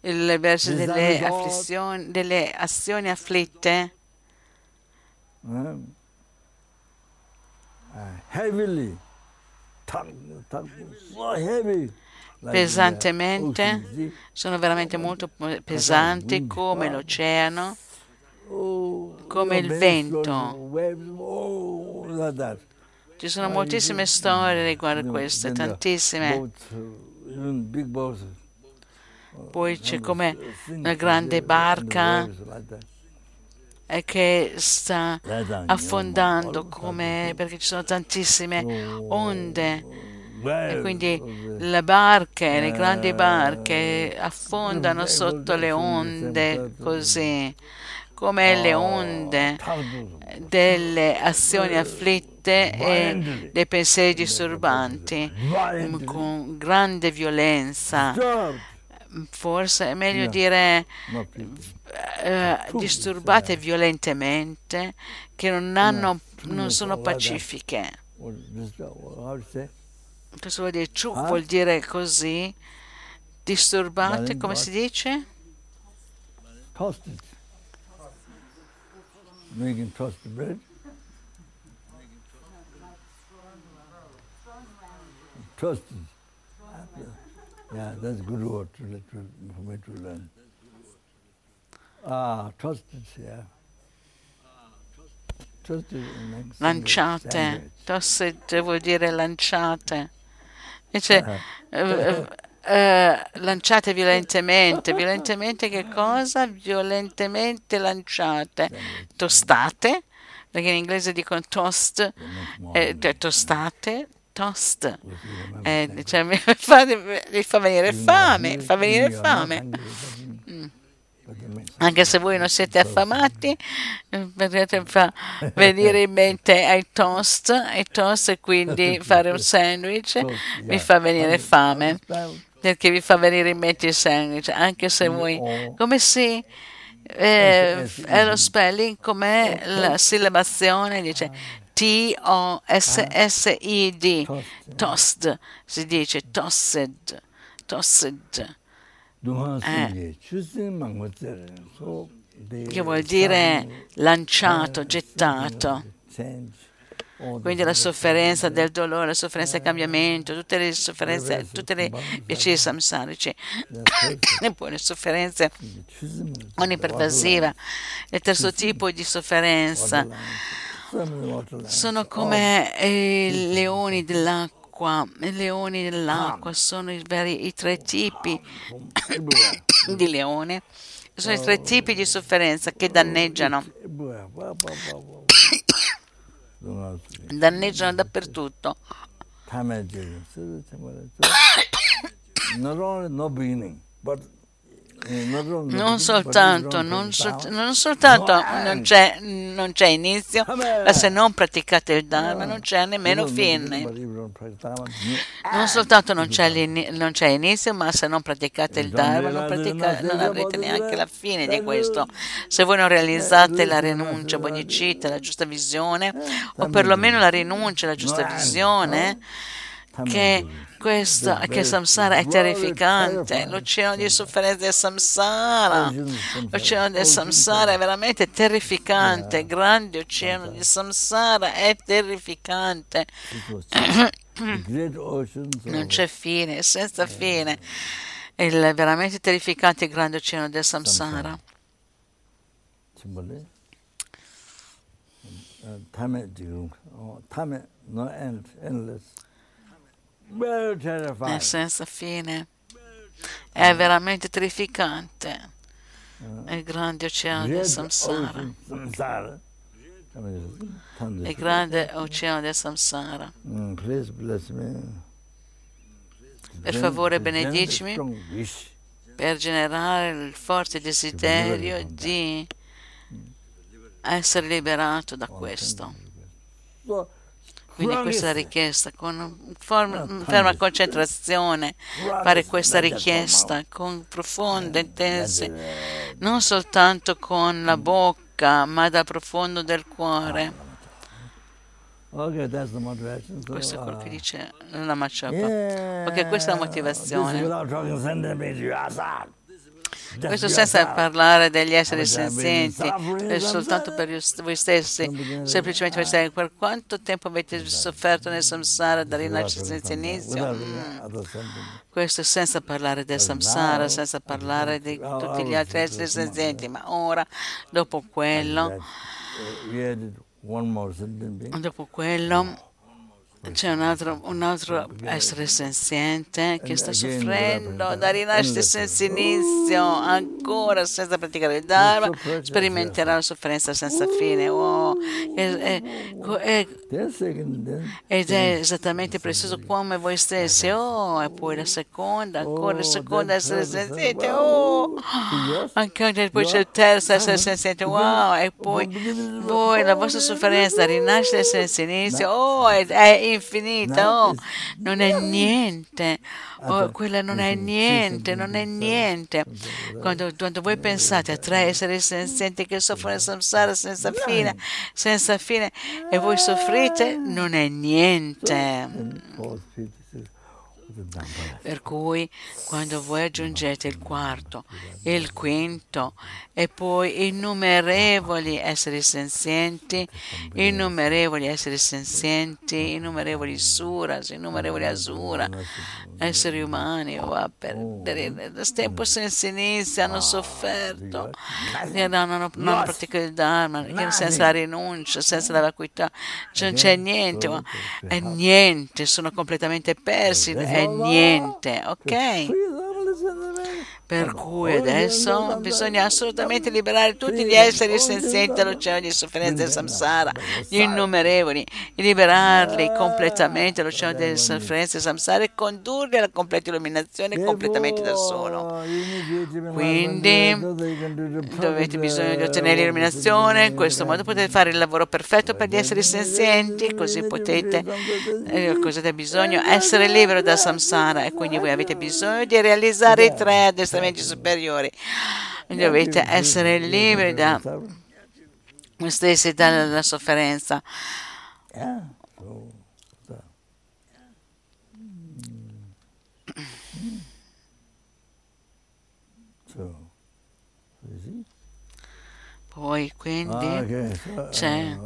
S2: il verso delle afflizioni delle azioni afflitte.
S1: Like the
S2: Pesantemente. sono veramente molto pesanti come l'oceano.
S1: Oh,
S2: Come il vento.
S1: Oh,
S2: ci sono moltissime storie riguardo a
S1: the
S2: tantissime
S1: uh, uh,
S2: poi c'è come una grande barca e che sta affondando come perché ci sono tantissime
S1: Oh,
S2: onde e quindi le barche, le
S1: Eh,
S2: grandi barche affondano
S1: eh,
S2: sotto le
S1: eh,
S2: onde
S1: eh,
S2: così come le onde delle azioni afflitte e dei pensieri disturbanti con grande violenza.
S1: Disturbed.
S2: forse è meglio dire eh, disturbate violentemente che non hanno non sono pacifiche
S1: What is that? How to say?
S2: cosa vuol dire ciù
S1: Ah?
S2: vuol dire così disturbate come si dice
S1: Toasted. Making toasted bread. Toasted. Yeah, that's good word to, to, for me to learn. Ah, toasted, yeah. Toasted makes
S2: lanciate tossed vuol dire lanciate invece ah.
S1: eh,
S2: eh, Eh. lanciate violentemente. [laughs] Violentemente che cosa? violentemente lanciate. Tostate perché in inglese dicono toast. Eh, cioè tostate toast. Eh, cioè, mi, fa, mi fa venire fame fa venire fame.
S1: makes
S2: anche se voi non siete affamati, eh, potete fa venire in mente ai toast, ai toast e quindi [laughs] fare un sandwich
S1: yeah.
S2: fa venire fame perché vi fa venire in mente il sandwich, anche se voi... Come si... Eh, lo spelling come la sillabazione? Dice T-O-S-S-I-D tossed si dice tossed tossed
S1: eh,
S2: che vuol dire lanciato, gettato. Quindi la sofferenza del dolore, la sofferenza del cambiamento, tutte le sofferenze, tutte le piaceri samsarici, [laughs] e poi le sofferenze onnipervasiva. Il terzo tipo di sofferenza sono come i leoni dell'acqua. I leoni dell'acqua sono i, vari, i tre tipi [coughs] di leone. Sono i tre tipi di sofferenza che danneggiano, danneggiano dappertutto. Non soltanto, non, sol- non soltanto non c'è, non c'è inizio, ma se non praticate il Dharma non c'è nemmeno fine. Non soltanto non c'è, non c'è inizio, ma se non praticate il Dharma non, pratica- non avrete neanche la fine di questo. Se voi non realizzate la rinuncia, bodhicitta, la giusta visione, o perlomeno la rinuncia, la giusta visione, che questo, che samsara è terrificante, l'oceano di sofferenza del samsara, l'oceano del samsara è veramente terrificante, [clears throat] il grande oceano di samsara è terrificante. Non c'è fine, senza fine. È veramente terrificante il grande oceano del samsara. È senza fine. È veramente terrificante. Il grande oceano del samsara. Il grande oceano del samsara. Per favore benedicimi per generare il forte desiderio di essere liberato da questo. Quindi questa richiesta, con ferma concentrazione, fare questa richiesta con profonda, intensa, non soltanto con la bocca, ma dal profondo del cuore. Questo è quello che dice la Machapa. Ok, questa è la motivazione. Questo senza parlare degli esseri senzienti, è soltanto per voi stessi, semplicemente per sapere per quanto tempo avete sofferto nel samsara da rinascere senza inizio. Mm. Questo senza parlare del samsara, senza parlare di tutti gli altri esseri senzienti, ma ora, dopo quello, dopo quello c'è un altro, un altro, essere senziente che sta soffrendo da rinascita senza inizio, ancora senza praticare il Dharma, sperimenterà la sofferenza senza fine. Oh, è, è, è, ed è esattamente preciso come voi stessi. Oh, e poi la seconda, ancora la seconda essere senziente. Oh, anche poi c'è il terzo essere senziente. Wow, e poi voi, la vostra sofferenza rinasce senza inizio. Oh, è, è infinita, oh, non è niente, oh, quella non è niente, non è niente. Quando, quando voi pensate a tre esseri senzienti che soffrono il samsara senza fine, senza fine, e voi soffrite, non è niente. Per cui quando voi aggiungete il quarto, il quinto e poi innumerevoli esseri senzienti, innumerevoli esseri senzienti, innumerevoli suras, innumerevoli asura, esseri umani, oh, per il tempo senza inizio hanno sofferto, non hanno, hanno praticato il Dharma, senza la rinuncia, senza la vacuità, non c'è niente, è niente, sono completamente persi, è niente, ok? Per cui adesso bisogna assolutamente liberare tutti gli esseri senzienti dall'oceano di sofferenza del samsara, gli innumerevoli, e liberarli completamente dall'oceano di sofferenza del samsara e condurli alla completa illuminazione completamente da solo. Quindi dovete bisogno di ottenere l'illuminazione, in questo modo potete fare il lavoro perfetto per gli esseri senzienti, così potete, eh, cosa avete bisogno? Essere libero dal samsara e quindi voi avete bisogno di realizzare i tre addestramenti superiori. Dovete essere liberi da voi stessi dalla sofferenza. Poi quindi c'è,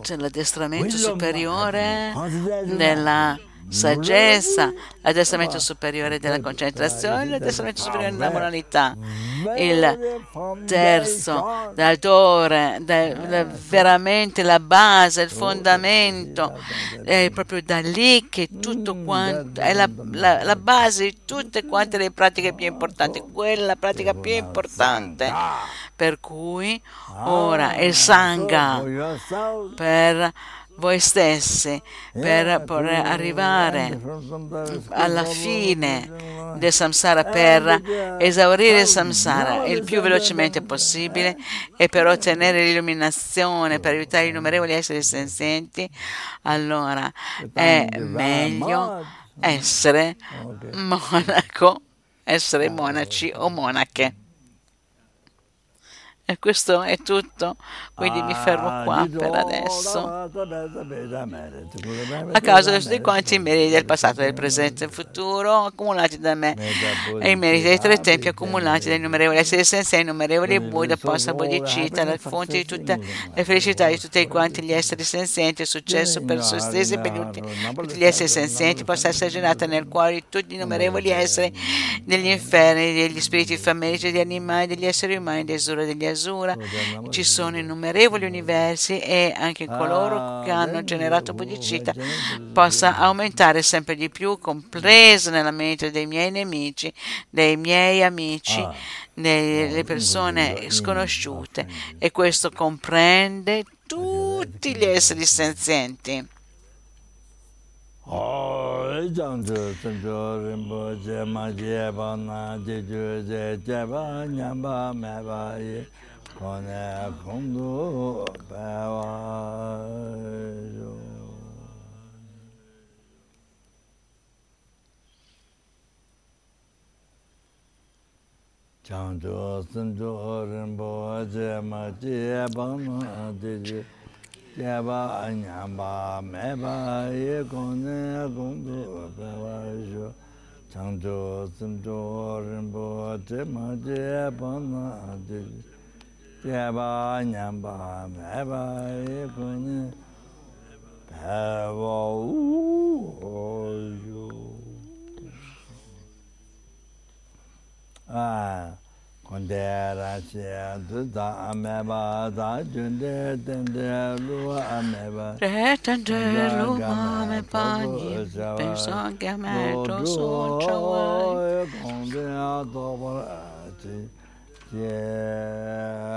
S2: c'è l'addestramento superiore della saggezza, l'addestramento superiore della concentrazione, l'addestramento superiore della moralità. Il terzo, d'altore, da, veramente la base, il fondamento, è proprio da lì che tutto quanto, è la, la, la base di tutte quante le pratiche più importanti, quella pratica più importante. Per cui ora il Sangha per voi stessi per poter arrivare alla fine del samsara per esaurire il samsara il più velocemente possibile e per ottenere l'illuminazione per aiutare innumerevoli esseri senzienti allora è meglio essere monaco essere monaci o monache e [laughs] questo è tutto, quindi mi fermo qua per adesso. A causa di tutti quanti i meriti del passato, del presente e del futuro accumulati da me. e i meriti dei tre tempi accumulati dai innumerevoli esseri essenziali, innumerevoli Buddha, possa Bodhicitta, la fonte di tutte le felicità di tutti quanti gli esseri senzienti, il successo per se stessi e per tutti, gli esseri senzienti, possa essere generata nel cuore di tutti gli innumerevoli esseri degli inferni, degli spiriti famelici, degli animali, degli esseri umani, degli esuri, degli esseri misura. Ci sono innumerevoli universi e anche coloro che hanno generato bodhicitta possa aumentare sempre di più, compreso nella mente dei miei nemici, dei miei amici, delle persone sconosciute. E questo comprende tutti gli esseri senzienti.
S1: kone kundu pewayo. Changcho sancho rinpo jema jeba na diji jeba nyamba meba ye kone kundu pewayo. Changcho sancho rinpo jema jeba na diji 도 바와요 장저 선저 림보 제마 제바나 제주 Yaba anyamba meba ye kone kundu pewa shu Changcho tsimcho rinpo te ma je pana te Yaba anyamba meba ye kone pewa u Ah Konde rashi tuta ameba da junde tende lua ameba
S2: Re tende lua me pani pensa che a me to so chawai
S1: Konde a cielo.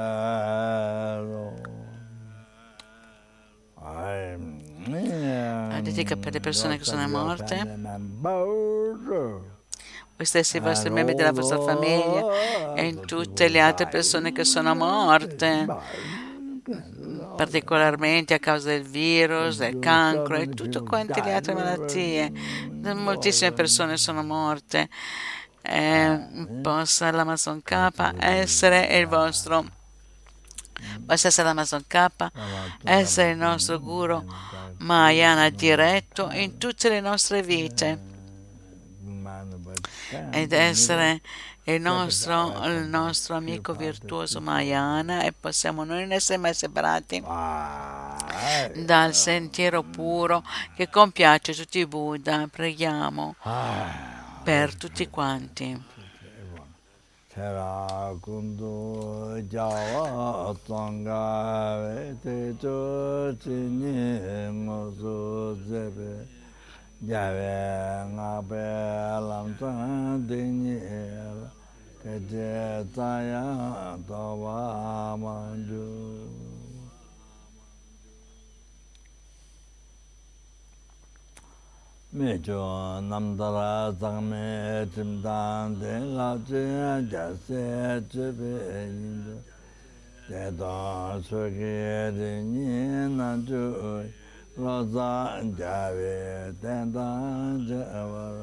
S2: Dedica per le persone che sono morte. voi stessi, i vostri membri della vostra famiglia e in tutte le altre persone che sono morte, particolarmente a causa del virus, del cancro e tutte quante le altre malattie. Moltissime persone sono morte. Eh, possa l'Amazon K essere il vostro. Possa essere l'Amazon K, essere il nostro guru Mahayana diretto in tutte le nostre vite. ed essere il nostro, il nostro amico virtuoso Mayana e possiamo non essere mai separati dal sentiero puro che compiace tutti i Buddha. Preghiamo per tutti quanti.
S1: Tera kundu jawa manju. mecho namdara zangme chimdan tenga chen jase chepe yindu tedan suki rinyi nanchu loza jave tendan javar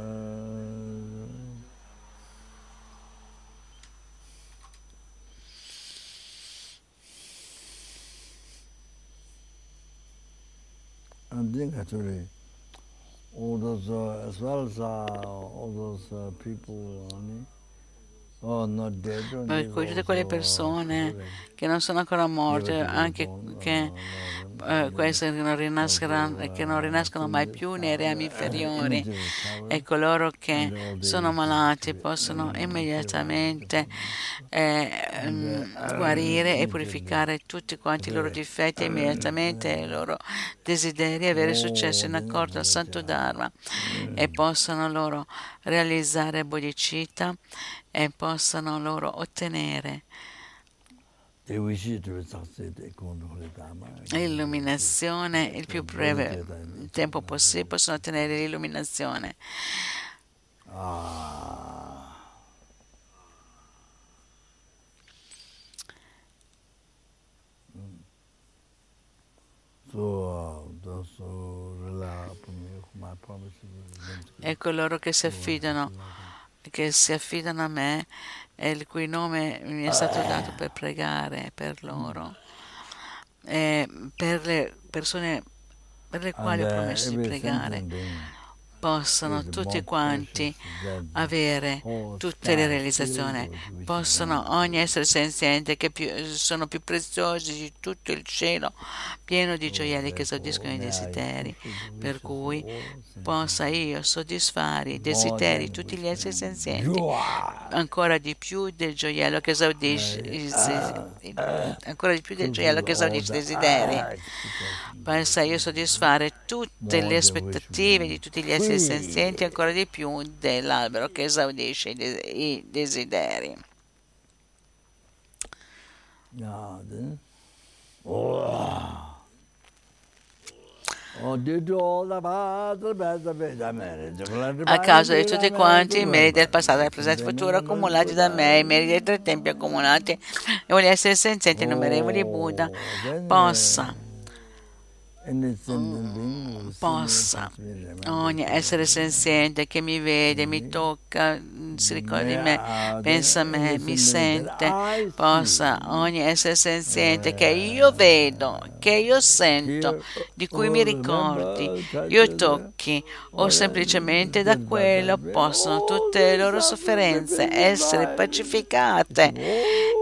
S1: Andin kachuri all those uh, as well as uh, all those uh, people uh, Oh,
S2: per tutte quelle persone che non sono ancora morte, anche che eh, queste non che non rinascono mai più nei rami inferiori e coloro che sono malati possono immediatamente eh, mm, guarire e purificare tutti quanti i loro difetti immediatamente i loro desideri e avere successo in accordo al Santo Dharma e possono loro realizzare bodhicitta e possano loro ottenere Illuminazione, il più breve tempo possibile possono ottenere l'illuminazione.
S1: Ah.
S2: E coloro che si affidano, che si affidano a me il cui nome mi è stato dato per pregare per loro, e per le persone per le quali ho promesso di pregare possano tutti quanti avere tutte le realizzazioni, possano ogni essere senziente che più, sono più preziosi di tutto il cielo, pieno di gioielli che soddisfano i desideri, per cui possa io soddisfare i desideri di tutti gli esseri senzienti, ancora di più del gioiello che esaudisce, ancora di più del gioiello che esaudisce i desideri, possa io soddisfare tutte le aspettative di tutti gli esseri esseri senzienti ancora di più dell'albero che esaudisce i desideri. A causa di tutti quanti i meriti del passato del presente e futuro accumulati da me, i meriti dei tre tempi accumulati e voglio essere senzienti innumerevoli Buddha, possa possa ogni essere senziente che mi vede, mi tocca, si ricorda di me, pensa a me, mi sente, possa ogni essere senziente che io vedo, che io sento, di cui mi ricordi, io tocchi o semplicemente da quello possono tutte le loro sofferenze essere pacificate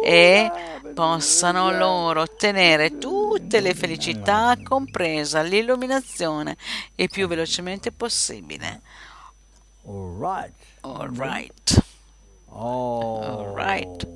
S2: e possano loro ottenere tutte le felicità, compresa l'illuminazione, il più velocemente possibile.
S1: All right.
S2: All right.
S1: Oh.
S2: All right.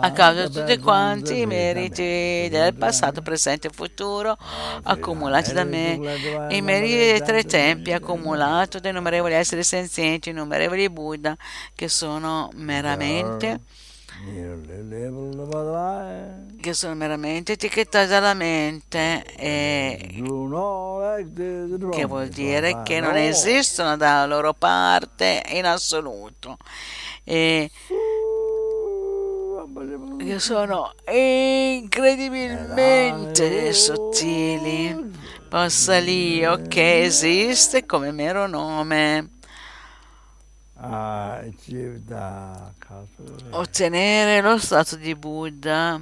S2: A causa di tutti quanti i meriti del passato, presente e futuro accumulati da me, i meriti dei tre tempi accumulati dai innumerevoli esseri senzienti, innumerevoli Buddha, che sono meramente che sono meramente etichettati dalla mente e che vuol dire che non esistono dalla loro parte in assoluto. E che sono incredibilmente sottili. Possa l'io che esiste come mero nome. Ottenere lo stato di Buddha.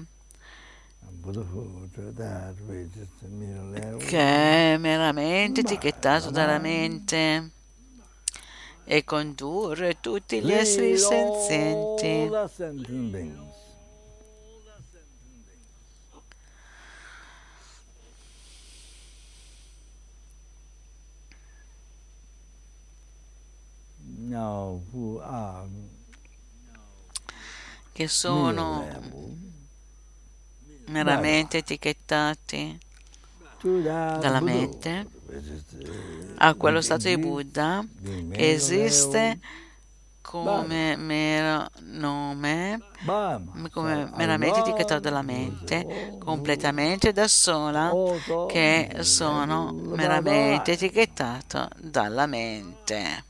S2: Che è meramente etichettato dalla mente e condurre tutti gli esseri senzienti che sono meramente etichettati dalla mente. A quello stato di Buddha che esiste come mero nome, come meramente etichettato dalla mente, completamente da sola, che sono meramente etichettato dalla mente.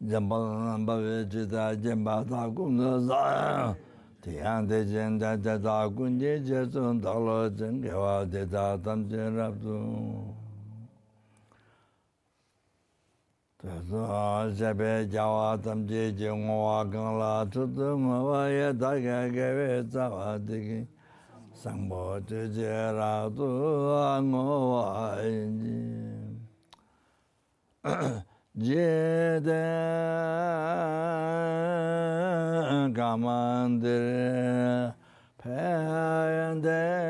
S1: jamba namba ve jita jamba ta kunda za tiyan de jen da ja ta kunje je sun da lo jen ge wa de ta tam jen rab tu ta za je be ja wa tam je je ngo wa gang la tu tu ngo wa ye da ge ge ve za wa de ge sang bo je je ra tu ngo wa yin ji Cede gamandır peyende